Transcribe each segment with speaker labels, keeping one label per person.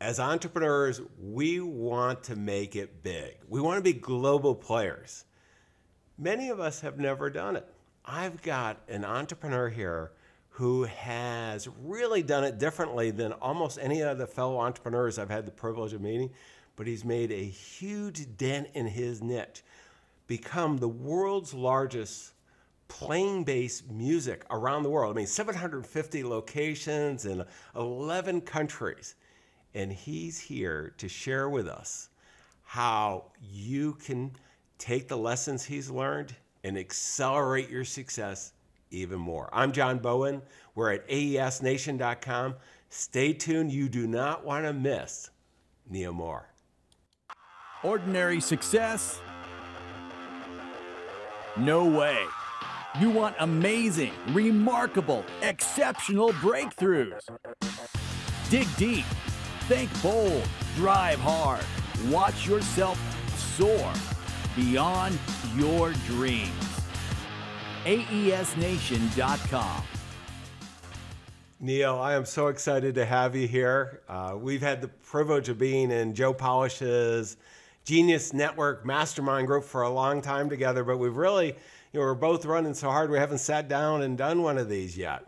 Speaker 1: as entrepreneurs, we want to make it big. We want to be global players. Many of us have never done it. I've got an entrepreneur here who has really done it differently than almost any of the fellow entrepreneurs I've had the privilege of meeting, but he's made a huge dent in his niche, become the world's largest playing based music around the world. I mean, 750 locations in 11 countries. And he's here to share with us how you can take the lessons he's learned and accelerate your success even more. I'm John Bowen. We're at aesnation.com. Stay tuned. You do not want to miss Neil Moore.
Speaker 2: Ordinary success? No way. You want amazing, remarkable, exceptional breakthroughs. Dig deep, think bold, drive hard, watch yourself soar beyond your dreams. AESNation.com.
Speaker 1: Neil, I am so excited to have you here. Uh, we've had the privilege of being in Joe Polish's Genius Network Mastermind Group for a long time together, but we've really, you know, we're both running so hard we haven't sat down and done one of these yet.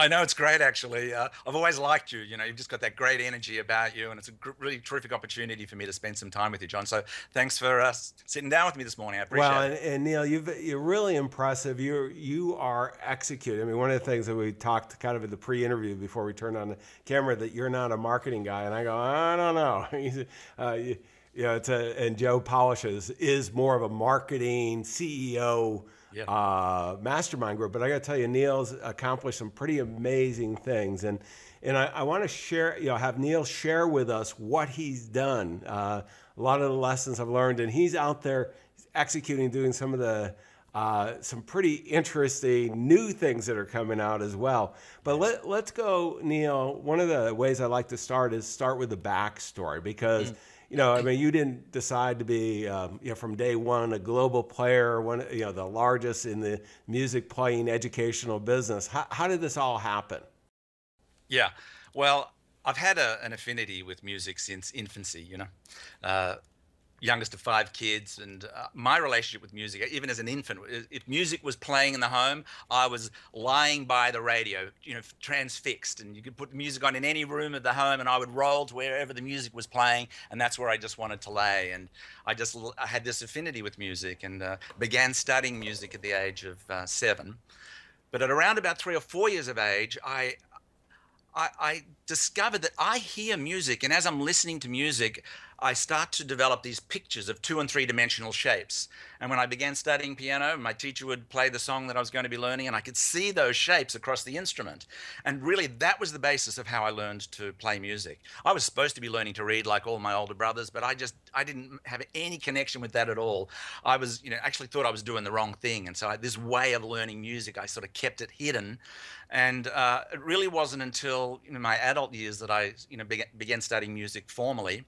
Speaker 3: I know it's great, actually. Uh, I've always liked you. You know, you've just got that great energy about you, and it's a gr- really terrific opportunity for me to spend some time with you, John. So thanks for uh, sitting down with me this morning. I appreciate
Speaker 1: well,
Speaker 3: it.
Speaker 1: Well, and, and, Neil, you've, you're really impressive. You you are executing. I mean, one of the things that we talked kind of in the pre-interview before we turned on the camera that you're not a marketing guy, and I go, I don't know. uh, you, you know, it's a, and Joe Polish's is more of a marketing CEO yeah. uh, mastermind group. But I got to tell you, Neil's accomplished some pretty amazing things, and and I, I want to share, you know, have Neil share with us what he's done. Uh, a lot of the lessons I've learned, and he's out there executing, doing some of the uh, some pretty interesting new things that are coming out as well. But let, let's go, Neil. One of the ways I like to start is start with the backstory because. Mm you know, I mean, you didn't decide to be, um, you know, from day one a global player, one, you know, the largest in the music playing educational business. How, how did this all happen?
Speaker 3: Yeah, well, I've had a, an affinity with music since infancy. You know, uh, youngest of five kids, and uh, my relationship with music, even as an infant, if music was playing in the home, I was lying by the radio, you know, transfixed, and you could put music on in any room of the home, and I would roll to wherever the music was playing, and that's where I just wanted to lay. And I just I had this affinity with music, and uh, began studying music at the age of uh, seven. But at around about three or four years of age, I I, I, discovered that I hear music, and as I'm listening to music, I start to develop these pictures of two and three dimensional shapes. And when I began studying piano, my teacher would play the song that I was going to be learning, and I could see those shapes across the instrument. And really, that was the basis of how I learned to play music. I was supposed to be learning to read like all my older brothers, but I just I didn't have any connection with that at all. I was, you know, actually thought I was doing the wrong thing, and so I, this way of learning music, I sort of kept it hidden. And uh, it really wasn't until you know, my adult years that I, you know, began, began studying music formally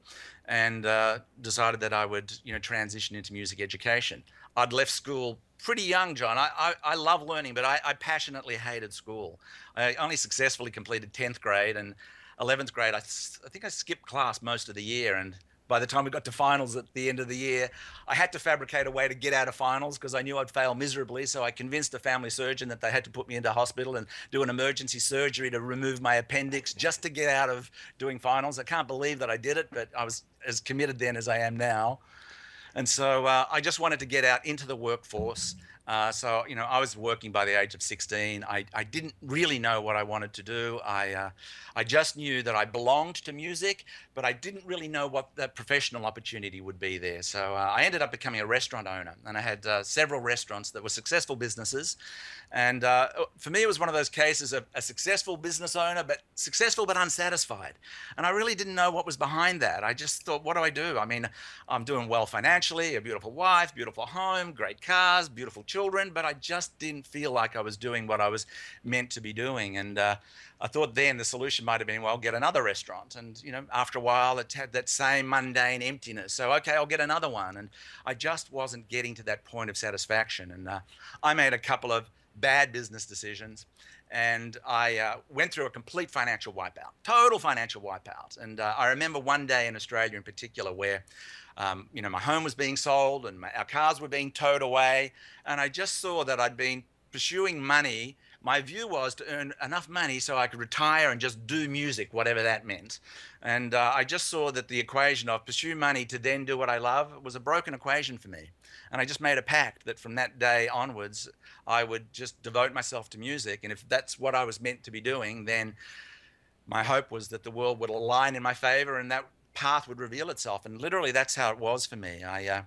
Speaker 3: and uh, decided that I would, you know, transition into music education. I'd left school pretty young, John. I, I, I love learning, but I, I, passionately hated school. I only successfully completed 10th grade and 11th grade. I think I skipped class most of the year and by the time we got to finals at the end of the year, I had to fabricate a way to get out of finals because I knew I'd fail miserably. So I convinced a family surgeon that they had to put me into hospital and do an emergency surgery to remove my appendix just to get out of doing finals. I can't believe that I did it, but I was as committed then as I am now. And so uh, I just wanted to get out into the workforce. Uh, so, you know, I was working by the age of 16. I, I didn't really know what I wanted to do. I, uh, I just knew that I belonged to music, but I didn't really know what the professional opportunity would be there. So uh, I ended up becoming a restaurant owner, and I had uh, several restaurants that were successful businesses. And uh, for me, it was one of those cases of a successful business owner, but successful but unsatisfied. And I really didn't know what was behind that. I just thought, what do I do? I mean, I'm doing well financially, a beautiful wife, beautiful home, great cars, beautiful children, but I just didn't feel like I was doing what I was meant to be doing. And uh, I thought then the solution might have been, well, get another restaurant. And, you know, after a while, it had that same mundane emptiness. So, okay, I'll get another one. And I just wasn't getting to that point of satisfaction. And uh, I made a couple of bad business decisions. And I uh, went through a complete financial wipeout, total financial wipeout. And uh, I remember one day in Australia in particular where um, you know, my home was being sold and my, our cars were being towed away. And I just saw that I'd been pursuing money. My view was to earn enough money so I could retire and just do music, whatever that meant. And uh, I just saw that the equation of pursue money to then do what I love was a broken equation for me. And I just made a pact that from that day onwards, I would just devote myself to music. And if that's what I was meant to be doing, then my hope was that the world would align in my favor and that path would reveal itself. And literally, that's how it was for me. I, uh,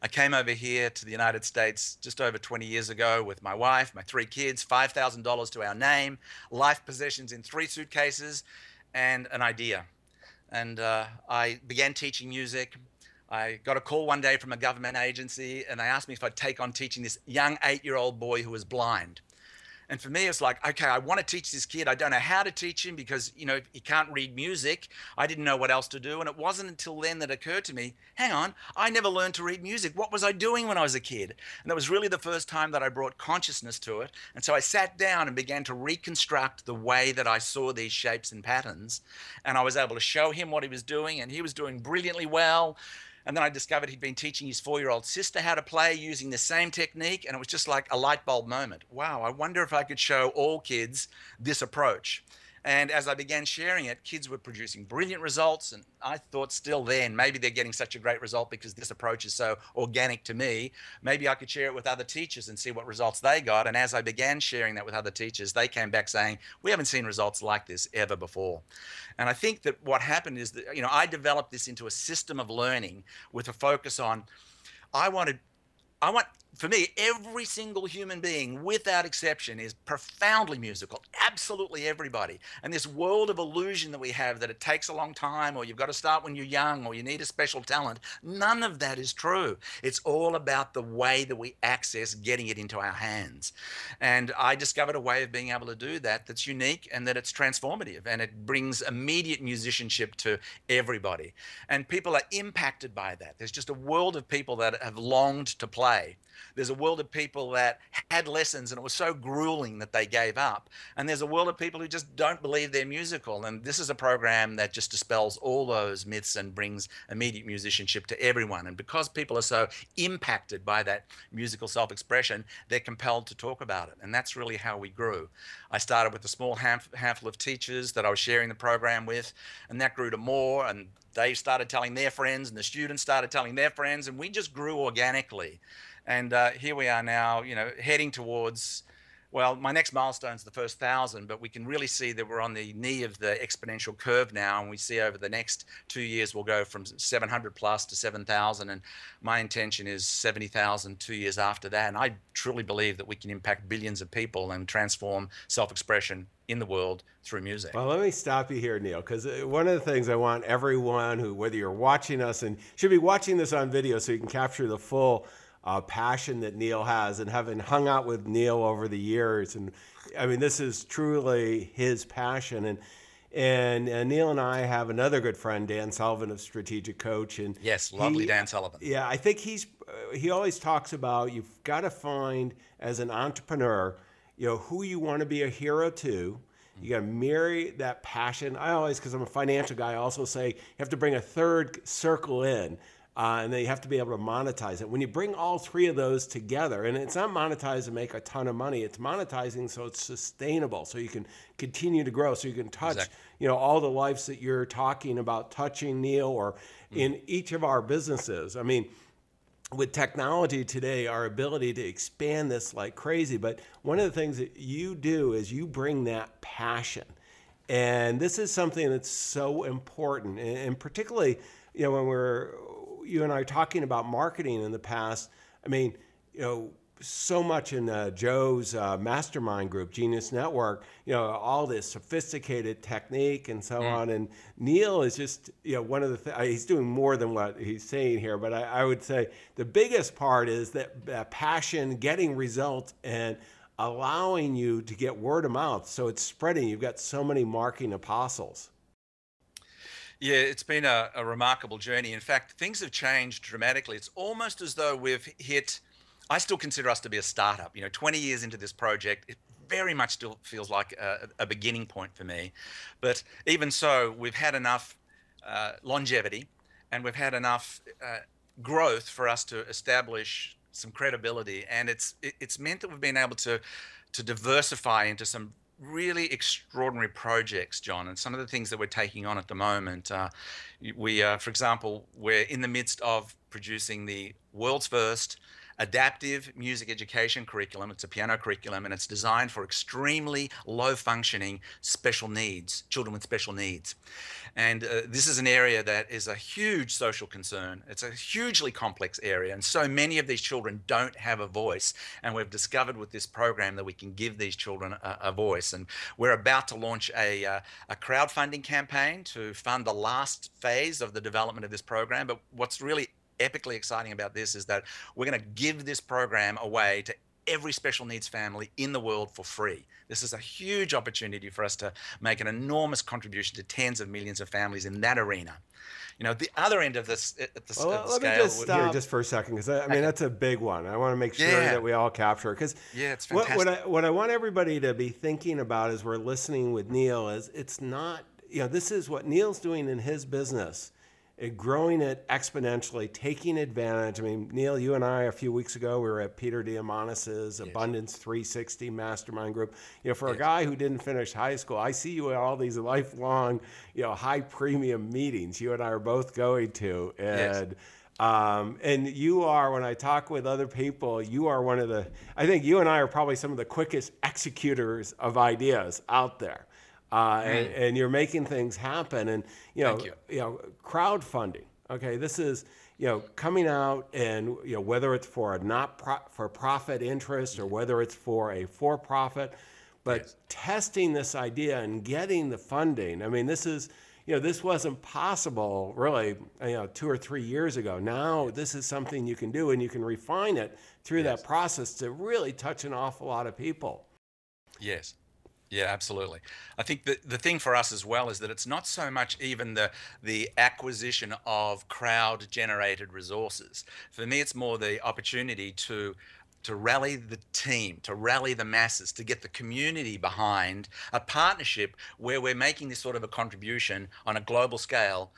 Speaker 3: I came over here to the United States just over 20 years ago with my wife, my three kids, $5,000 to our name, life possessions in three suitcases, and an idea. And uh, I began teaching music. I got a call one day from a government agency, and they asked me if I'd take on teaching this young eight year old boy who was blind. And for me, it's like, okay, I want to teach this kid. I don't know how to teach him because, you know, he can't read music. I didn't know what else to do. And it wasn't until then that occurred to me, hang on, I never learned to read music. What was I doing when I was a kid? And that was really the first time that I brought consciousness to it. And so I sat down and began to reconstruct the way that I saw these shapes and patterns. And I was able to show him what he was doing, and he was doing brilliantly well. And then I discovered he'd been teaching his four year old sister how to play using the same technique. And it was just like a light bulb moment. Wow, I wonder if I could show all kids this approach. And as I began sharing it, kids were producing brilliant results. And I thought still then, maybe they're getting such a great result because this approach is so organic to me. Maybe I could share it with other teachers and see what results they got. And as I began sharing that with other teachers, they came back saying, We haven't seen results like this ever before. And I think that what happened is that, you know, I developed this into a system of learning with a focus on I wanted I want for me, every single human being, without exception, is profoundly musical. Absolutely everybody. And this world of illusion that we have that it takes a long time, or you've got to start when you're young, or you need a special talent, none of that is true. It's all about the way that we access getting it into our hands. And I discovered a way of being able to do that that's unique and that it's transformative and it brings immediate musicianship to everybody. And people are impacted by that. There's just a world of people that have longed to play there's a world of people that had lessons and it was so grueling that they gave up. And there's a world of people who just don't believe they're musical. And this is a program that just dispels all those myths and brings immediate musicianship to everyone. And because people are so impacted by that musical self expression, they're compelled to talk about it. And that's really how we grew. I started with a small handful of teachers that I was sharing the program with, and that grew to more. And they started telling their friends, and the students started telling their friends, and we just grew organically. And uh, here we are now, you know, heading towards, well, my next milestone is the first thousand, but we can really see that we're on the knee of the exponential curve now. And we see over the next two years, we'll go from 700 plus to 7,000. And my intention is 70,000 two years after that. And I truly believe that we can impact billions of people and transform self expression in the world through music.
Speaker 1: Well, let me stop you here, Neil, because uh, one of the things I want everyone who, whether you're watching us and should be watching this on video so you can capture the full uh, passion that Neil has, and having hung out with Neil over the years, and I mean, this is truly his passion. And and uh, Neil and I have another good friend, Dan Sullivan of Strategic Coach, and
Speaker 3: yes, lovely he, Dan Sullivan.
Speaker 1: Yeah, I think he's uh, he always talks about you've got to find as an entrepreneur, you know, who you want to be a hero to. You got to marry that passion. I always, because I'm a financial guy, I also say you have to bring a third circle in uh, and then you have to be able to monetize it. When you bring all three of those together, and it's not monetized to make a ton of money, it's monetizing so it's sustainable, so you can continue to grow, so you can touch, exactly. you know, all the lives that you're talking about touching, Neil, or mm. in each of our businesses. I mean, with technology today, our ability to expand this like crazy. But one of the things that you do is you bring that passion. And this is something that's so important. And particularly, you know, when we're you and I are talking about marketing in the past. I mean, you know, so much in uh, Joe's uh, mastermind group, Genius Network, you know, all this sophisticated technique and so mm. on. And Neil is just, you know, one of the things, he's doing more than what he's saying here, but I, I would say the biggest part is that, that passion, getting results, and allowing you to get word of mouth. So it's spreading. You've got so many marketing apostles.
Speaker 3: Yeah, it's been a, a, remarkable journey. In fact, things have changed dramatically. It's almost as though we've hit I still consider us to be a startup. You know, 20 years into this project, it very much still feels like a, a beginning point for me. But even so, we've had enough uh, longevity and we've had enough uh, growth for us to establish some credibility. And it's it, it's meant that we've been able to to diversify into some really extraordinary projects, John, and some of the things that we're taking on at the moment. Uh, we, uh, for example, we're in the midst of producing the world's first adaptive music education curriculum. It's a piano curriculum and it's designed for extremely low functioning special needs, children with special needs. And uh, this is an area that is a huge social concern. It's a hugely complex area. And so many of these children don't have a voice. And we've discovered with this program that we can give these children a, a voice. And we're about to launch a, uh, a crowdfunding campaign to fund the last phase of the development of this program. But what's really epically exciting about this is that we're going to give this program away to every special needs family in the world for free. This is a huge opportunity for us to make an enormous contribution to tens of millions of families in that arena. You know, the other end of this, uh, at the,
Speaker 1: well,
Speaker 3: of the
Speaker 1: let
Speaker 3: scale,
Speaker 1: me just stop here just for a second because I, I, mean that's a big one. I want to make sure
Speaker 3: Yeah.
Speaker 1: that we all capture it because
Speaker 3: Yeah, it's
Speaker 1: what, what I what I want everybody to be thinking about as we're listening with Neil is it's not you know this is what Neil's doing in his business, it, growing it exponentially, taking advantage. I mean, Neil, you and I a few weeks ago we were at Peter Diamandis's Abundance 360 Mastermind Group. You know, for a guy who didn't finish high school, I see you at all these lifelong, you know, high premium meetings. You and I are both going to,
Speaker 3: Yes.
Speaker 1: and. Um, and you are, when I talk with other people, you are one of the, I think you and I are probably some of the quickest executors of ideas out there. Uh, and, and you're making things happen. And, you know,
Speaker 3: Thank you.
Speaker 1: know, crowdfunding. Okay. This is, you know, coming out and, you know, whether it's for a not pro- for profit interest or whether it's for a for profit, but
Speaker 3: Yes.
Speaker 1: testing this idea and getting the funding. I mean, this is, you know, this wasn't possible really, you know, two or three years ago. Now this is something you can do and you can refine it through
Speaker 3: Yes.
Speaker 1: that process to really touch an awful lot of people.
Speaker 3: Yes. Yeah, absolutely. I think the the thing for us as well is that it's not so much even the the acquisition of crowd generated resources. For me, it's more the opportunity to to rally the team, to rally the masses, to get the community behind a partnership where we're making this sort of a contribution on a global scale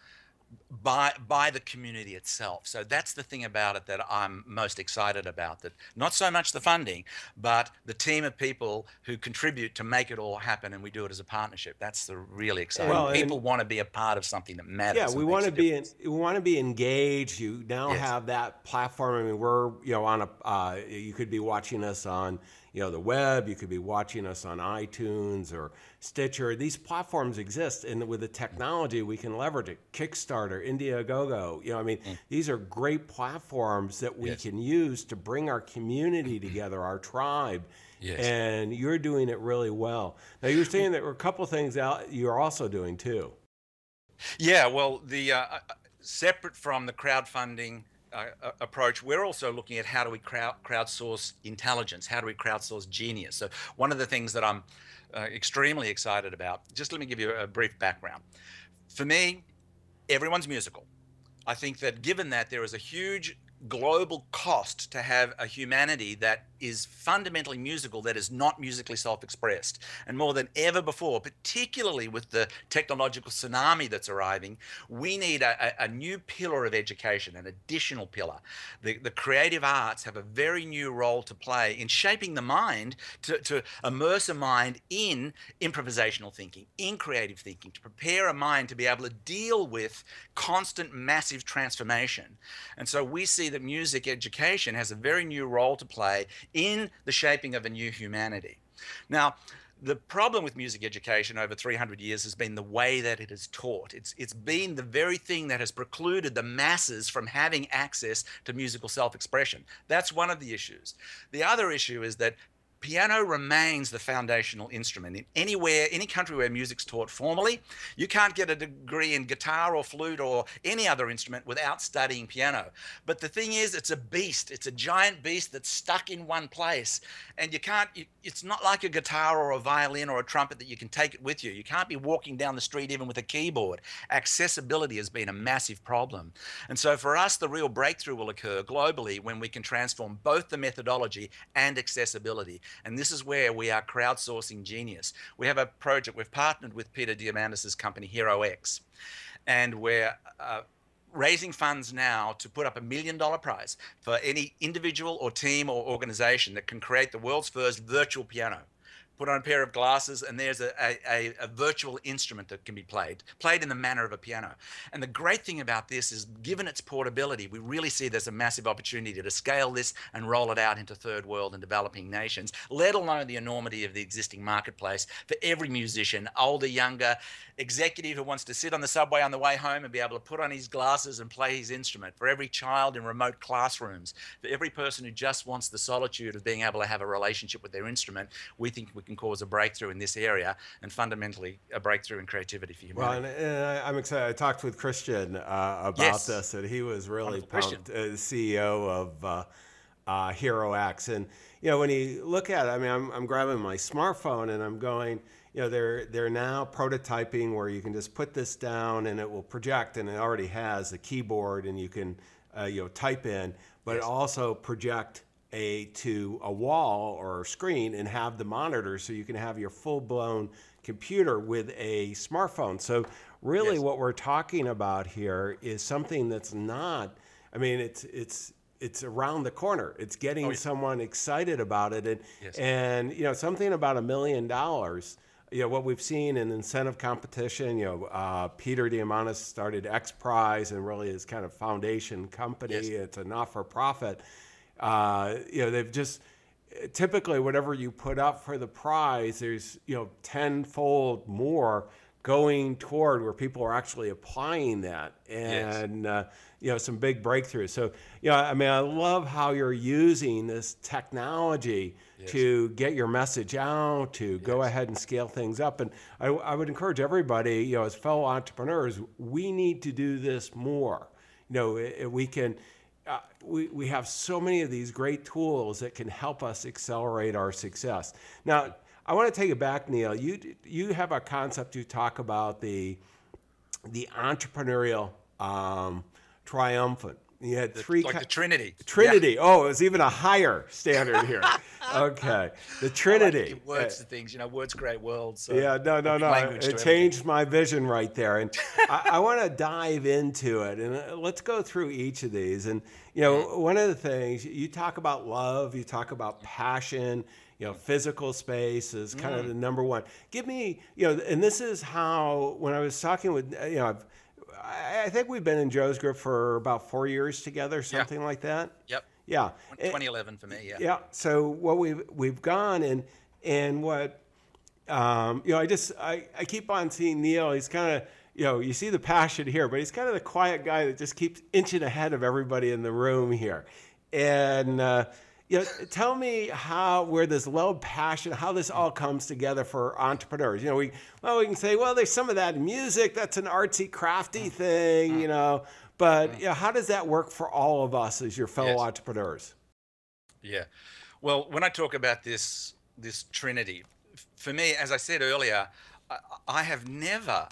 Speaker 3: by by the community itself. So that's the thing about it that I'm most excited about. That not so much the funding, but the team of people who contribute to make it all happen, and we do it as a partnership. That's the really exciting.
Speaker 1: Well,
Speaker 3: people want to be a part of something that matters.
Speaker 1: Yeah, we want to be in, we want to be engaged. You now
Speaker 3: Yes.
Speaker 1: have that platform. I mean, we're you know on a uh, you could be watching us on you know the web. You could be watching us on iTunes or Stitcher. These platforms exist, and with the technology, we can leverage it. Kickstarter, Indiegogo. You know, I mean, these are great platforms that we
Speaker 3: Mm. Yes.
Speaker 1: can use to bring our community together, our tribe.
Speaker 3: Yes.
Speaker 1: And you're doing it really well. Now, you were saying there were a couple of things out you're also doing too.
Speaker 3: Yeah, well, the uh, uh, separate from the crowdfunding uh, approach, we're also looking at how do we crowd crowdsource intelligence? How do we crowdsource genius? So one of the things that I'm uh, extremely excited about. Just let me give you a brief background. For me, everyone's musical. I think that given that there is a huge global cost to have a humanity that is fundamentally musical, that is not musically self expressed, and more than ever before, particularly with the technological tsunami that's arriving, we need a, a, new pillar of education, an additional pillar. The, the creative arts have a very new role to play in shaping the mind to, to immerse a mind in improvisational thinking, in creative thinking, to prepare a mind to be able to deal with constant massive transformation. And so we see that music education has a very new role to play in the shaping of a new humanity. Now, the problem with music education over 300 years has been the way that it is taught. It's, it's been the very thing that has precluded the masses from having access to musical self expression. That's one of the issues. The other issue is that piano remains the foundational instrument. In anywhere any country where music's taught formally you can't get a degree in guitar or flute or any other instrument without studying piano. But the thing is it's a beast. It's a giant beast that's stuck in one place. And you can't you, it's not like a guitar or a violin or a trumpet that you can take it with you. You can't be walking down the street even with a keyboard. Accessibility has been a massive problem. And so for us the real breakthrough will occur globally when we can transform both the methodology and accessibility and this is where we are crowdsourcing genius. We have a project, we've partnered with Peter Diamandis' company, HeroX, and we're uh, raising funds now to put up a million dollar prize for any individual or team or organization that can create the world's first virtual piano put on a pair of glasses, and there's a, a, a, virtual instrument that can be played, played in the manner of a piano. And the great thing about this is, given its portability, we really see there's a massive opportunity to scale this and roll it out into third world and developing nations, let alone the enormity of the existing marketplace for every musician, older, younger, executive who wants to sit on the subway on the way home and be able to put on his glasses and play his instrument, for every child in remote classrooms, for every person who just wants the solitude of being able to have a relationship with their instrument, we think we can cause a breakthrough in this area and fundamentally a breakthrough in creativity for humanity.
Speaker 1: Well, and, and I, am excited. I talked with Christian uh, about
Speaker 3: yes.
Speaker 1: this, and he was really pumped. Uh, CEO of uh, uh, HeroX, and you know when you look at it, I mean, I'm, I'm grabbing my smartphone and I'm going. You know, they're they're now prototyping where you can just put this down and it will project, and it already has a keyboard, and you can uh, you know type in, but yes. also project a to a wall or a screen and have the monitor so you can have your full blown computer with a smartphone. So really yes. what we're talking about here is something that's not I mean it's it's it's around the corner. It's getting oh, yeah. someone excited about it and yes. and you know something about a million dollars you know what we've seen in incentive competition. You know, uh, Peter Diamandis started X Prize and really is kind of foundation company. Yes. It's a not for profit, uh, you know, they've just typically whatever you put up for the prize, there's you know tenfold more going toward where people are actually applying that and yes. uh, you know some big breakthroughs so you know i mean i love how you're using this technology yes. to get your message out to yes. go ahead and scale things up and I, I would encourage everybody you know as fellow entrepreneurs we need to do this more you know we can we, we have so many of these great tools that can help us accelerate our success. Now, I want to take it back, Neil. You you have a concept you talk about the the entrepreneurial um, triumphant. You had three
Speaker 3: like the Trinity.
Speaker 1: Trinity. Yeah. Oh, it was even a higher standard here. okay, the Trinity.
Speaker 3: Like words to things, you know. Words create worlds. So
Speaker 1: yeah, no, no, no. It changed my vision right there, and I, I want to dive into it, and uh, let's go through each of these. And you know, mm-hmm. one of the things you talk about love, you talk about passion. You know, physical space is kind mm. of the number one. Give me, you know, and this is how when I was talking with, you know, I've I think we've been in Joe's group for about four years together, something
Speaker 3: yeah.
Speaker 1: like that.
Speaker 3: Yep.
Speaker 1: Yeah.
Speaker 3: 2011 for me. Yeah.
Speaker 1: Yeah. So what we've we've gone and and what um, you know, I just I, I keep on seeing Neil. He's kind of you know you see the passion here, but he's kind of the quiet guy that just keeps inching ahead of everybody in the room here, and. Uh, you know, tell me how where this love passion how this all comes together for entrepreneurs. You know we well we can say well there's some of that in music. That's an artsy crafty mm. thing you mm. know. But mm. you know, how does that work for all of us as your fellow yes. entrepreneurs?
Speaker 3: Yeah. Well when i talk about this this trinity for me as i said earlier i, I have never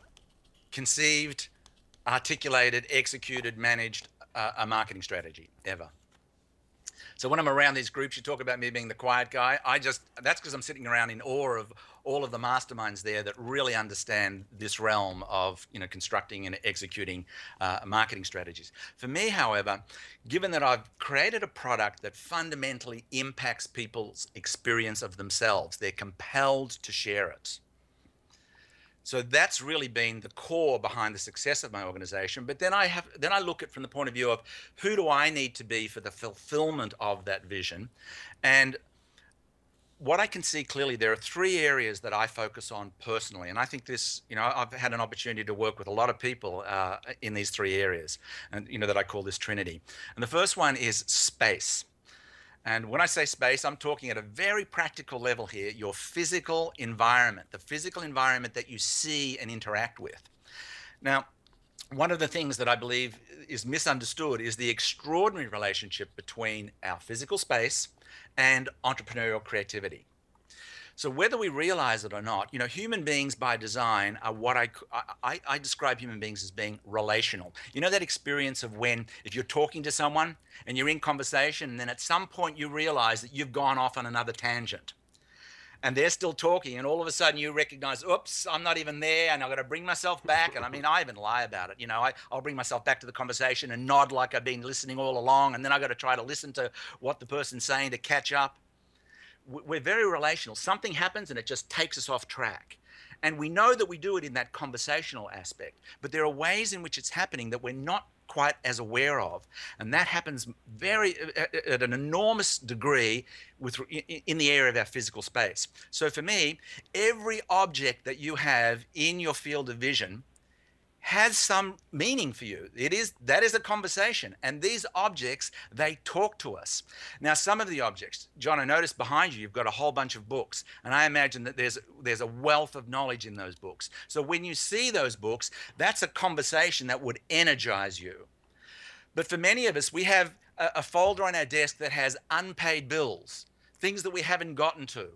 Speaker 3: conceived articulated executed managed a marketing strategy ever so when I'm around these groups, you talk about me being the quiet guy. I just that's because I'm sitting around in awe of all of the masterminds there that really understand this realm of you know constructing and executing uh, marketing strategies. For me, however, given that I've created a product that fundamentally impacts people's experience of themselves, they're compelled to share it. So that's really been the core behind the success of my organization. But then I have then I look at from the point of view of who do I need to be for the fulfillment of that vision, and what I can see clearly, there are three areas that I focus on personally, and I think this, you know, I've had an opportunity to work with a lot of people uh, in these three areas, and you know that I call this Trinity. And the first one is space. And when I say space, I'm talking at a very practical level here your physical environment, the physical environment that you see and interact with. Now, one of the things that I believe is misunderstood is the extraordinary relationship between our physical space and entrepreneurial creativity. So whether we realize it or not, you know, human beings by design are what I, I, I describe human beings as being relational. You know that experience of when if you're talking to someone and you're in conversation and then at some point you realize that you've gone off on another tangent. And they're still talking and all of a sudden you recognize oops i'm not even there and i've got to bring myself back. And i mean i even lie about it you know I, i'll bring myself back to the conversation and nod like i've been listening all along and then i've got to try to listen to what the person's saying to catch up we're very relational. Something happens and it just takes us off track. And we know that we do it in that conversational aspect, but there are ways in which it's happening that we're not quite as aware of. And that happens very uh, uh, uh, at an enormous degree with in the area of our physical space. So for me, every object that you have in your field of vision has some meaning for you. It is that is a conversation, and these objects they talk to us. Now, some of the objects, John, I noticed behind you, you've got a whole bunch of books, and I imagine that there's there's a wealth of knowledge in those books. So when you see those books, that's a conversation that would energize you. But for many of us, we have a, a folder on our desk that has unpaid bills, things that we haven't gotten to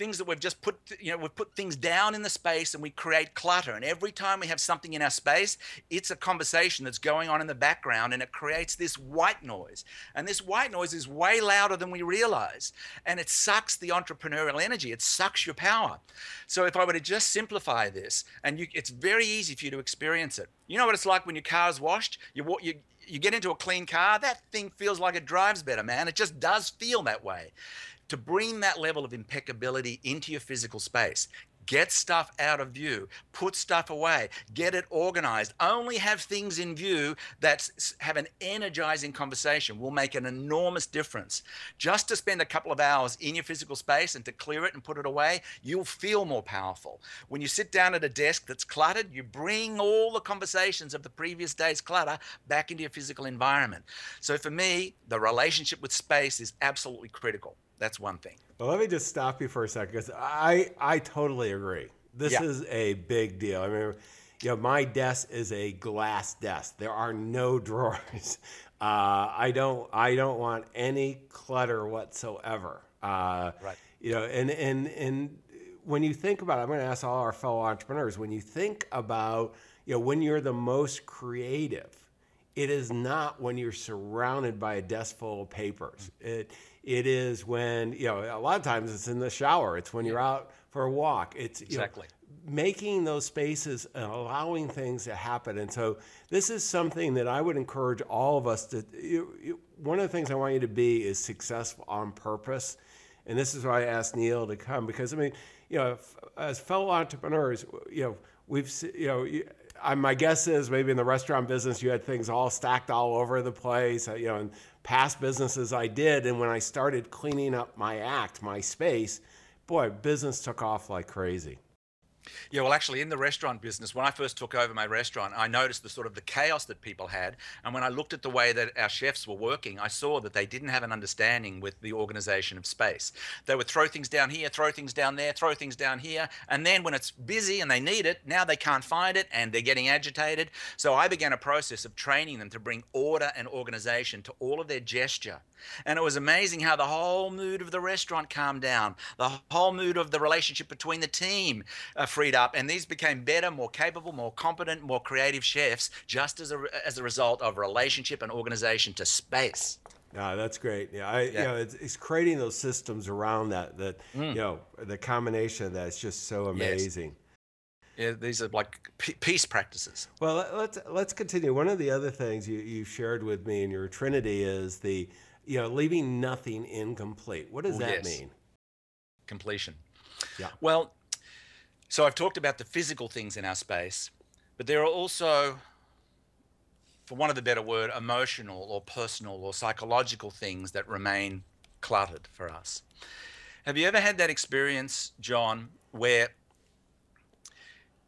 Speaker 3: things that we've just put, you know, we've put things down in the space and we create clutter. And every time we have something in our space, it's a conversation that's going on in the background and it creates this white noise. And this white noise is way louder than we realize. And it sucks the entrepreneurial energy, it sucks your power. So if I were to just simplify this, and you, it's very easy for you to experience it. You know what it's like when your car's washed? You, you, you get into a clean car, that thing feels like it drives better, man. It just does feel that way to bring that level of impeccability into your physical space. Get stuff out of view, put stuff away, get it organized. Only have things in view that have an energizing conversation will make an enormous difference. Just to spend a couple of hours in your physical space and to clear it and put it away, you'll feel more powerful. When you sit down at a desk that's cluttered, you bring all the conversations of the previous day's clutter back into your physical environment. So for me, the relationship with space is absolutely critical. That's one thing.
Speaker 1: Well, let me just stop you for a second because I I totally agree. This yeah. is a big deal. I mean, you know, my desk is a glass desk. There are no drawers. Uh, I don't I don't want any clutter whatsoever. Uh, right. You know, and and and when you think about it, I'm going to ask all our fellow entrepreneurs. When you think about you know when you're the most creative, it is not when you're surrounded by a desk full of papers. It it is when, you know, a lot of times it's in the shower. It's when you're out for a walk. It's
Speaker 3: exactly.
Speaker 1: You know, making those spaces and allowing things to happen. And so this is something that I would encourage all of us to. You, you, one of the things I want you to be is successful on purpose. And this is why I asked Neil to come because I mean, you know, as fellow entrepreneurs, you know, we've, you know, I, my guess is maybe in the restaurant business you had things all stacked all over the place, uh, you know, and past businesses I did. And when I started cleaning up my act, my space, boy, business took off like crazy.
Speaker 3: Yeah, well, actually, in the restaurant business, when I first took over my restaurant, I noticed the sort of the chaos that people had. And when I looked at the way that our chefs were working, I saw that they didn't have an understanding with the organization of space. They would throw things down here, throw things down there, throw things down here. And then when it's busy and they need it, now they can't find it and they're getting agitated. So I began a process of training them to bring order and organization to all of their gesture. And it was amazing how the whole mood of the restaurant calmed down, the whole mood of the relationship between the team uh, freed up, and these became better, more capable, more competent, more creative chefs just as a, as a result of relationship and organization to space.
Speaker 1: Yeah, that's great. Yeah, I, yeah. You know, it's, it's, creating those systems around that. That mm. you know, the combination of that is just so amazing.
Speaker 3: Yes. Yeah, these are like peace practices.
Speaker 1: Well, let's let's continue. One of the other things you you shared with me in your Trinity is the you know leaving nothing incomplete. What does that yes. mean?
Speaker 3: Completion. Yeah. Well, so I've talked about the physical things in our space, but there are also, for want of a better word, emotional or personal or psychological things that remain cluttered for us. Have you ever had that experience, John, where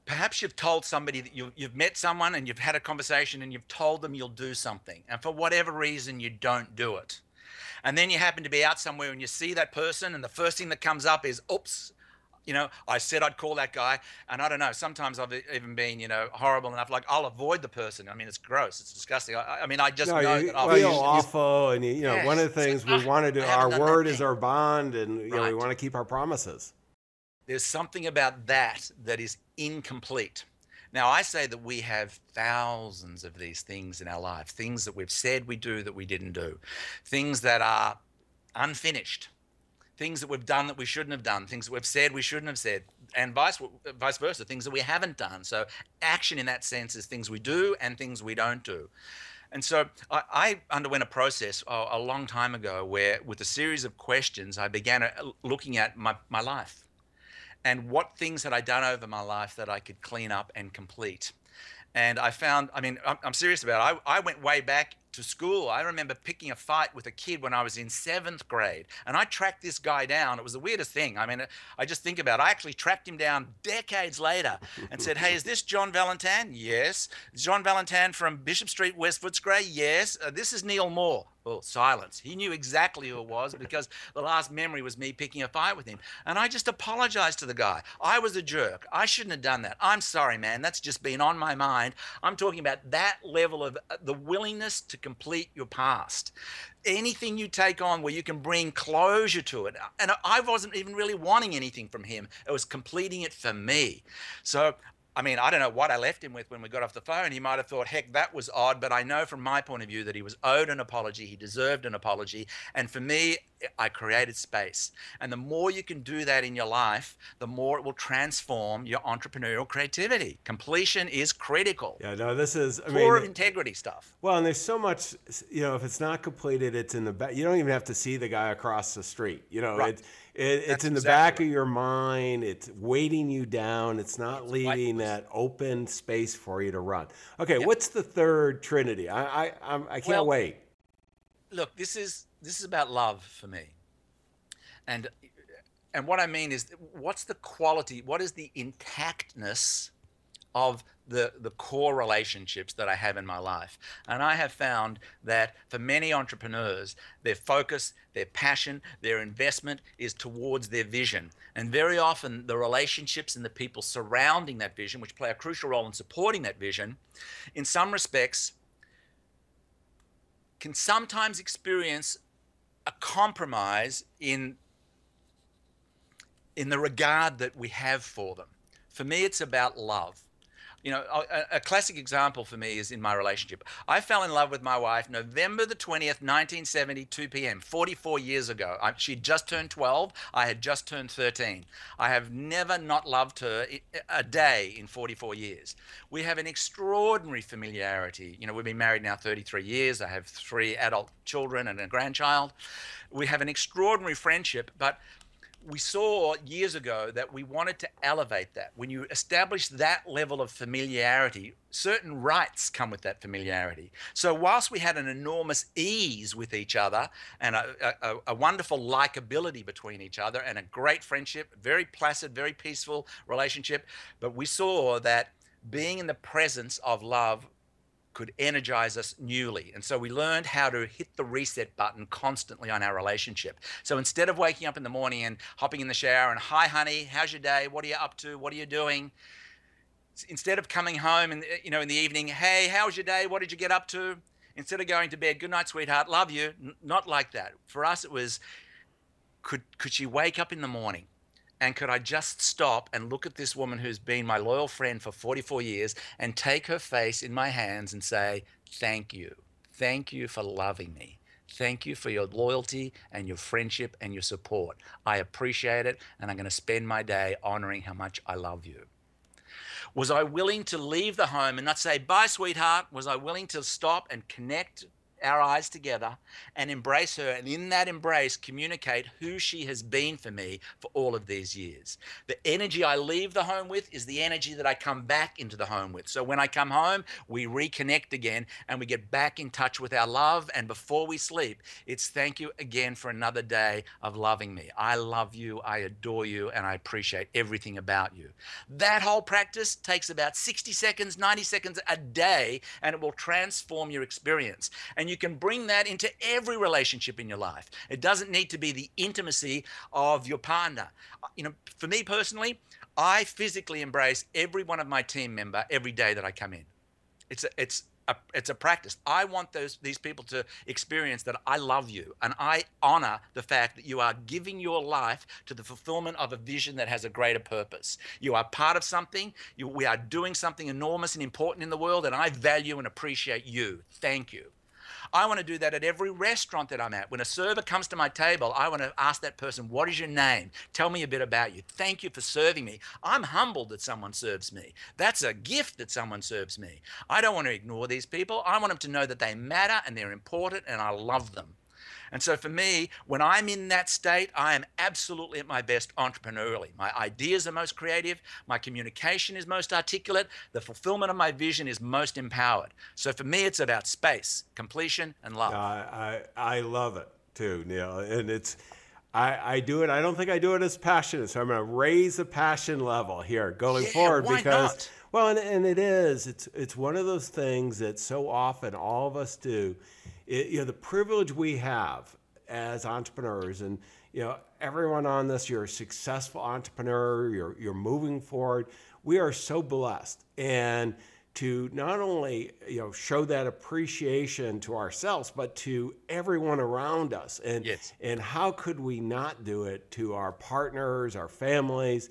Speaker 3: perhaps you've told somebody that you, you've met someone and you've had a conversation and you've told them you'll do something, and for whatever reason you don't do it? And then you happen to be out somewhere and you see that person, and the first thing that comes up is, oops, you know, I said I'd call that guy, and I don't know. Sometimes I've even been, you know, horrible enough. Like I'll avoid the person. I mean, it's gross. It's disgusting. I, I mean, I just
Speaker 1: no,
Speaker 3: know
Speaker 1: you,
Speaker 3: that I'll
Speaker 1: feel
Speaker 3: be
Speaker 1: awful, and you, you know,
Speaker 3: Yes.
Speaker 1: one of the things we
Speaker 3: Ah,
Speaker 1: want to do, our word is our bond, and you know, we want to keep our promises.
Speaker 3: There's something about that that is incomplete. Now, I say that we have thousands of these things in our life, things that we've said we do that we didn't do, things that are unfinished, things that we've done that we shouldn't have done, things that we've said we shouldn't have said, and vice, vice versa, things that we haven't done. So, action in that sense is things we do and things we don't do. And so I, I underwent a process a, a long time ago where, with a series of questions, I began looking at my, my life and what things had I done over my life that I could clean up and complete. And I found, I mean, I'm, I'm serious about it. I, I went way back to school. I remember picking a fight with a kid when I was in seventh grade, and I tracked this guy down. It was the weirdest thing. I mean, I just think about it. I actually tracked him down decades later and said, Hey, is this John Valentin? Yes. John Valentin from Bishop Street, West Footscray? Yes. Uh, this is Neil Moore. Oh, silence. He knew exactly who it was because the last memory was me picking a fight with him. And I just apologized to the guy. I was a jerk. I shouldn't have done that. I'm sorry, man. That's just been on my mind. I'm talking about that level of uh, the willingness to complete your past. Anything you take on where you can bring closure to it. And I wasn't even really wanting anything from him, it was completing it for me. So I mean, I don't know what I left him with when we got off the phone. He might have thought, heck, that was odd. But I know from my point of view that he was owed an apology. He deserved an apology. And for me, I created space. And the more you can do that in your life, the more it will transform your entrepreneurial creativity. Completion is critical
Speaker 1: Yeah, no, this is. I
Speaker 3: for
Speaker 1: mean,
Speaker 3: integrity stuff.
Speaker 1: well, and there's so much. You know, if it's not completed, it's in the back. You don't even have to see the guy across the street. You know,
Speaker 3: Right.
Speaker 1: it, it, it's in the
Speaker 3: exactly
Speaker 1: back of your mind. It's weighting you down. It's not leaving that open space for you to run. Okay, what's the third Trinity? I I I'm, I can't
Speaker 3: Well,
Speaker 1: wait.
Speaker 3: look this is this is about love for me and and what i mean is what's the quality what is the intactness of the the core relationships that i have in my life and i have found that for many entrepreneurs their focus their passion their investment is towards their vision and very often the relationships and the people surrounding that vision which play a crucial role in supporting that vision in some respects can sometimes experience a compromise in in the regard that we have for them. For me, it's about love. You know, a, a classic example for me is in my relationship. I fell in love with my wife November the 20th, 1970, 2 p.m., 44 years ago. I, she'd just turned 12. I had just turned 13. I have never not loved her a day in 44 years. We have an extraordinary familiarity. You know, we've been married now 33 years. I have three adult children and a grandchild. We have an extraordinary friendship, but we saw years ago that we wanted to elevate that. When you establish that level of familiarity, certain rights come with that familiarity. So, whilst we had an enormous ease with each other and a, a, a wonderful likability between each other and a great friendship, very placid, very peaceful relationship, but we saw that being in the presence of love could energize us newly. And so we learned how to hit the reset button constantly on our relationship. So instead of waking up in the morning and hopping in the shower and, hi, honey, how's your day? What are you up to? What are you doing? Instead of coming home and you know in the evening, hey, how was your day? What did you get up to? Instead of going to bed, good night, sweetheart, love you. N- not like that. For us, it was, could could she wake up in the morning? And could I just stop and look at this woman who's been my loyal friend for 44 years and take her face in my hands and say, Thank you. Thank you for loving me. Thank you for your loyalty and your friendship and your support. I appreciate it, and I'm going to spend my day honoring how much I love you. Was I willing to leave the home and not say, Bye, sweetheart? Was I willing to stop and connect our eyes together and embrace her, and in that embrace, communicate who she has been for me for all of these years. The energy I leave the home with is the energy that I come back into the home with. So when I come home, we reconnect again and we get back in touch with our love. And before we sleep, it's thank you again for another day of loving me. I love you, I adore you, and I appreciate everything about you. That whole practice takes about 60 seconds, 90 seconds a day, and it will transform your experience. And you can bring that into every relationship in your life. It doesn't need to be the intimacy of your partner. Uh, you know, for me personally, I physically embrace every one of my team member every day that I come in. It's a, it's a, it's a practice. I want those these people to experience that I love you and I honor the fact that you are giving your life to the fulfillment of a vision that has a greater purpose. You are part of something. You, we are doing something enormous and important in the world, and I value and appreciate you. Thank you. I want to do that at every restaurant that I'm at. When a server comes to my table, I want to ask that person, What is your name? Tell me a bit about you. Thank you for serving me. I'm humbled that someone serves me. That's a gift that someone serves me. I don't want to ignore these people. I want them to know that they matter and they're important and I love them. And so for me, when I'm in that state, I am absolutely at my best entrepreneurially. My ideas are most creative, my communication is most articulate, the fulfillment of my vision is most empowered. So for me, it's about space, completion, and love.
Speaker 1: I, I, I love it too, Neil. And it's, I, I do it. I don't think I do it as passionate. So I'm going to raise the passion level here going
Speaker 3: Yeah,
Speaker 1: forward because,
Speaker 3: not?
Speaker 1: well, and, and it is. It's it's one of those things that so often all of us do. It, you know, the privilege we have as entrepreneurs, and you know, everyone on this, you're a successful entrepreneur. You're you're moving forward. We are so blessed, and to not only you know show that appreciation to ourselves, but to everyone around us. And
Speaker 3: Yes.
Speaker 1: and how could we not do it to our partners, our families,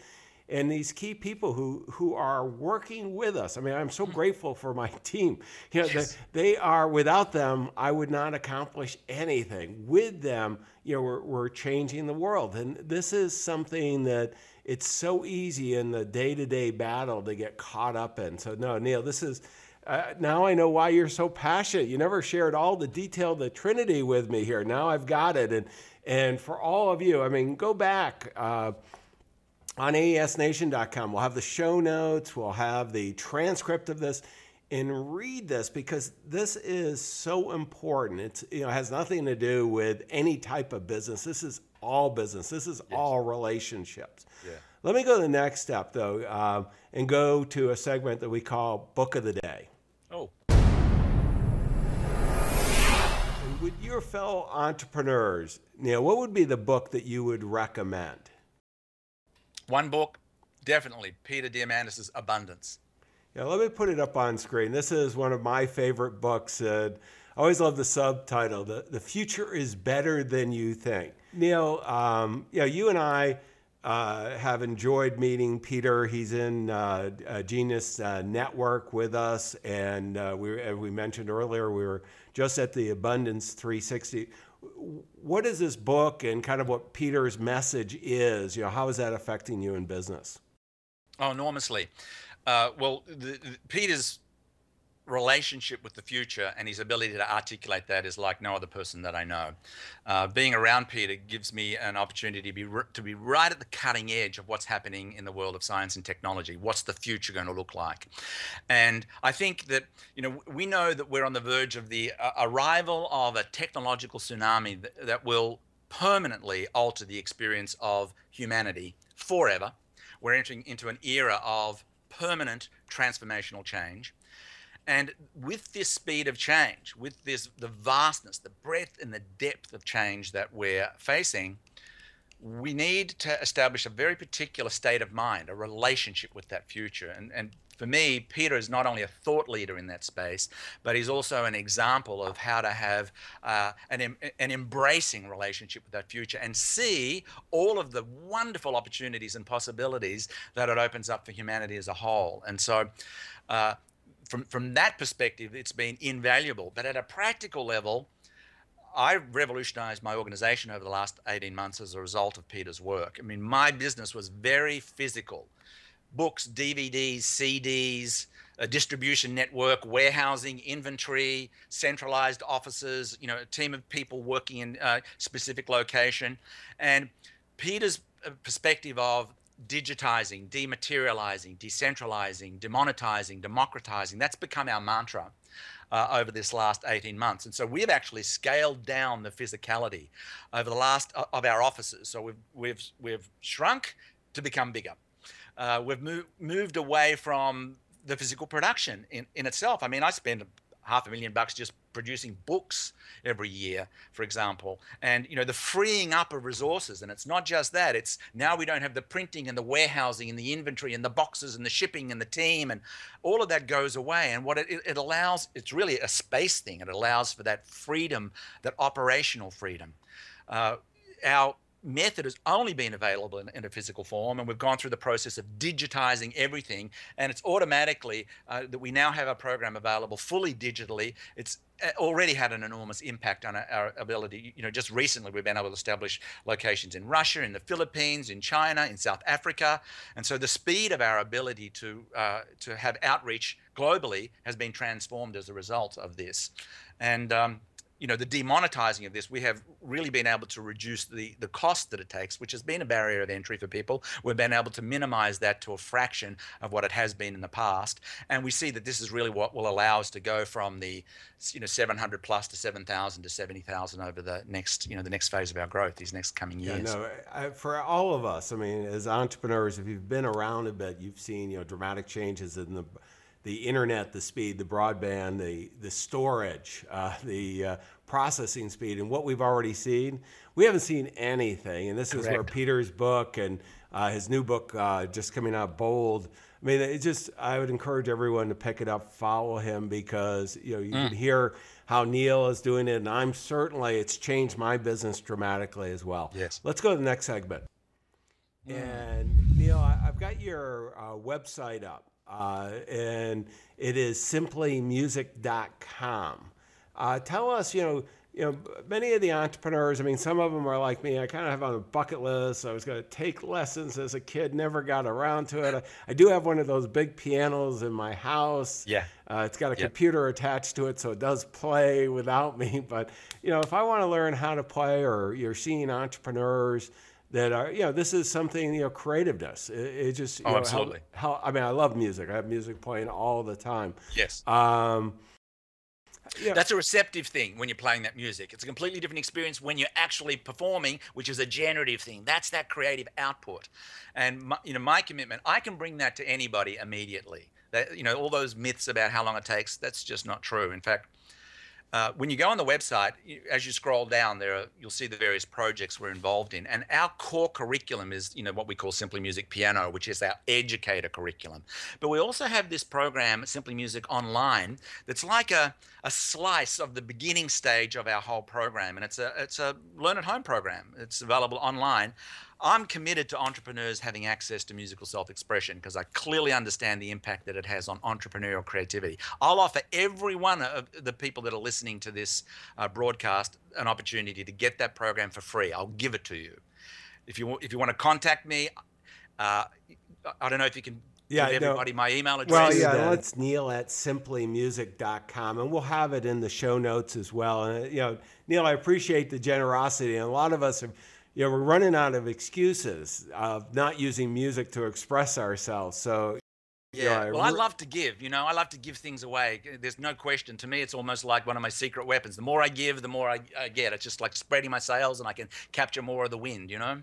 Speaker 1: and these key people who who are working with us? I mean, I'm so grateful for my team. You know,
Speaker 3: Yes.
Speaker 1: they, they are without them, I would not accomplish anything. With them, you know, we're, we're changing the world, and this is something that it's so easy in the day-to-day battle to get caught up in. So no, Neil, this is. Uh, now I know why you're so passionate. You never shared all the detail of the Trinity with me here. Now I've got it, and and for all of you, I mean, go back. Uh, on aesnation.com. We'll have the show notes, we'll have the transcript of this and read this because this is so important. It's you know it has nothing to do with any type of business. This is all business. This is all relationships.
Speaker 3: Yeah.
Speaker 1: Let me go to the next step though, um, and go to a segment that we call Book of the Day.
Speaker 3: Oh,
Speaker 1: And with your fellow entrepreneurs, Neil, what would be the book that you would recommend?
Speaker 3: One book, definitely Peter Diamandis' Abundance.
Speaker 1: Yeah, let me put it up on screen. This is one of my favorite books. And I always love the subtitle. The, the future is better than you think. Neil, um, know, you and I uh, have enjoyed meeting Peter. He's in uh, uh, Genius uh, Network with us, and uh, we, as we mentioned earlier, we were just at the Abundance 360. What is this book, and kind of what Peter's message is? You know, how is that affecting you in business?
Speaker 3: Oh, enormously. Uh, well, the, the, Peter's relationship with the future and his ability to articulate that is like no other person that I know. Uh, being around Peter gives me an opportunity to be to be right at the cutting edge of what's happening in the world of science and technology. What's the future going to look like? And I think that you know we know that we're on the verge of the uh, arrival of a technological tsunami that, that will permanently alter the experience of humanity forever. We're entering into an era of permanent transformational change. And with this speed of change, with this the vastness, the breadth and the depth of change that we're facing, we need to establish a very particular state of mind, a relationship with that future. And, and for me, Peter is not only a thought leader in that space, but he's also an example of how to have uh, an, an embracing relationship with that future and see all of the wonderful opportunities and possibilities that it opens up for humanity as a whole. And so, uh, from, from that perspective, it's been invaluable. But at a practical level, I revolutionized my organization over the last 18 months as a result of Peter's work. I mean, my business was very physical books, DVDs, CDs, a distribution network, warehousing, inventory, centralized offices, you know, a team of people working in a specific location. And Peter's uh, perspective of digitizing, dematerializing, decentralizing, demonetizing, democratizing, that's become our mantra uh, over this last 18 months. And so we've actually scaled down the physicality over the last uh, of our offices. So we've we've we've shrunk to become bigger. Uh, we've moved moved away from the physical production in, in itself. I mean, I spend half a million bucks just producing books every year, for example. And you know, the freeing up of resources. And it's not just that, it's now we don't have the printing and the warehousing and the inventory and the boxes and the shipping and the team and all of that goes away. And what it, it allows, it's really a space thing. It allows for that freedom, that operational freedom. Uh, our method has only been available in, in, a physical form, and we've gone through the process of digitizing everything, and it's automatically uh, that we now have a program available fully digitally. It's uh, already had an enormous impact on our, our, ability. You know, just recently we've been able to establish locations in Russia, in the Philippines, in China, in South Africa, and so the speed of our ability to uh, to have outreach globally has been transformed as a result of this, and um, you know the demonetizing of this we have really been able to reduce the the cost that it takes which has been a barrier of entry for people. We've been able to minimize that to a fraction of what it has been in the past. And we see that this is really what will allow us to go from the you know 700 plus to 7000 to 70000 over the next you know the next phase of our growth these next coming years.
Speaker 1: yeah, no, I, for all of us i mean as entrepreneurs if you've been around a bit you've seen you know dramatic changes in the the internet, the speed, the broadband, the, the storage, uh, the uh, processing speed, and what we've already seen, we haven't seen anything. And this Correct. is where Peter's book and uh, his new book uh, just coming out, Bold. I mean, it just I would encourage everyone to pick it up, follow him because you know you mm. can hear how Neil is doing it, and I'm certainly it's changed my business dramatically as well.
Speaker 3: Yes.
Speaker 1: Let's go to the next segment. Mm. And Neil, I, have got your uh, website up. Uh, and it is simplymusic.com. Uh, tell us, you know, you know, many of the entrepreneurs, I mean, some of them are like me. I kind of have on a bucket list. I was going to take lessons as a kid, never got around to it. I, I do have one of those big pianos in my house.
Speaker 3: Yeah.
Speaker 1: Uh, it's got a computer attached to it, so it does play without me. But, you know, if I want to learn how to play or you're seeing entrepreneurs, that are you know this is something you know creativeness it, it just you
Speaker 3: oh,
Speaker 1: know,
Speaker 3: absolutely
Speaker 1: how, how, i mean i love music i have music playing all the time
Speaker 3: yes
Speaker 1: um
Speaker 3: yeah. That's a receptive thing when you're playing that music. It's a completely different experience when you're actually performing, which is a generative thing. That's that creative output. And my, you know, my commitment, I can bring that to anybody immediately. That you know, all those myths about how long it takes, that's just not true. In fact, uh, when you go on the website, as you scroll down, there are, you'll see the various projects we're involved in, and our core curriculum is, you know, what we call Simply Music Piano, which is our educator curriculum. But we also have this program, Simply Music Online, that's like a, a slice of the beginning stage of our whole program, and it's a it's a learn at home program. It's available online. I'm committed to entrepreneurs having access to musical self expression because I clearly understand the impact that it has on entrepreneurial creativity. I'll offer every one of the people that are listening to this uh, broadcast an opportunity to get that program for free. I'll give it to you. If you, if you want to contact me, uh, I don't know if you can yeah, give everybody no. my email address.
Speaker 1: Well, yeah, let's Neil at simplymusic.com, and we'll have it in the show notes as well. And you know, Neil, I appreciate the generosity, and a lot of us have you know, we're running out of excuses of not using music to express ourselves. So,
Speaker 3: yeah, you know, I well, re- I love to give. You know, I love to give things away. There's no question. To me, it's almost like one of my secret weapons. The more I give, the more I, I get. It's just like spreading my sails, and I can capture more of the wind. You know.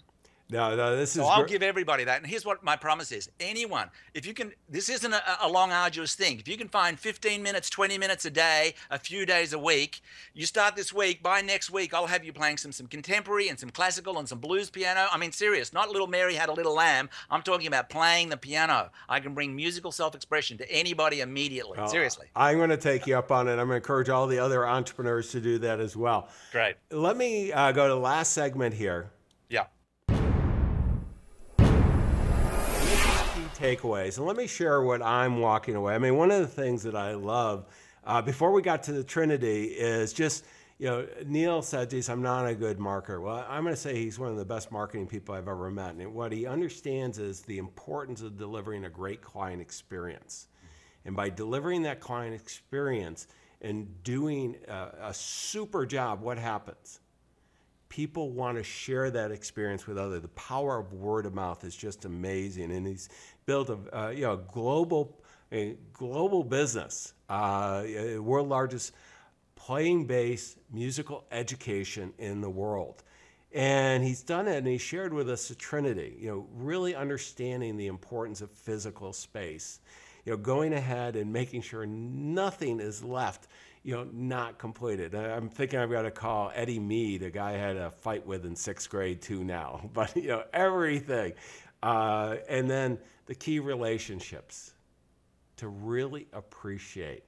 Speaker 1: No, no, this is.
Speaker 3: So I'll gr- give everybody that. And here's what my promise is: anyone, if you can, this isn't a, a, long, arduous thing. If you can find 15 minutes, 20 minutes a day, a few days a week, you start this week. By next week, I'll have you playing some some contemporary and some classical and some blues piano. I mean, serious. Not Little Mary Had a Little Lamb. I'm talking about playing the piano. I can bring musical self-expression to anybody immediately. Seriously.
Speaker 1: I'm going to take you up on it. I'm going to encourage all the other entrepreneurs to do that as well.
Speaker 3: Great.
Speaker 1: Let me uh, go to the last segment here. Takeaways. And let me share what I'm walking away. I mean, one of the things that I love uh, before we got to the Trinity is just, you know, Neil said, geez, I'm not a good marketer. Well, I'm going to say he's one of the best marketing people I've ever met. And what he understands is the importance of delivering a great client experience. And by delivering that client experience and doing a, a super job, what happens? People want to share that experience with others. The power of word of mouth is just amazing, and he's built a uh, you know global a global business, uh, world largest playing based musical education in the world. And he's done it and he shared with us the Trinity, you know, really understanding the importance of physical space, you know, going ahead and making sure nothing is left you know, not completed. I'm thinking I've got to call Eddie Mead, a guy I had a fight with in sixth grade too now. But you know, everything, uh, and then the key relationships to really appreciate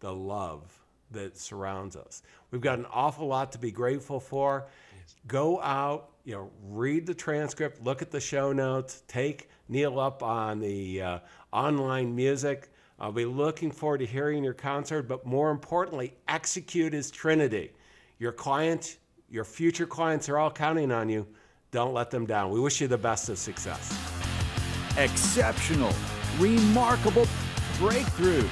Speaker 1: the love that surrounds us. We've got an awful lot to be grateful for. Yes. Go out, you know, read the transcript, look at the show notes, take Neil up on the uh, online music. I'll be looking forward to hearing your concert, but more importantly, execute his Trinity. Your clients, your future clients are all counting on you. Don't let them down. We wish you the best of success.
Speaker 2: Exceptional, remarkable breakthrough.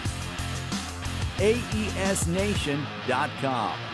Speaker 2: AESNation.com.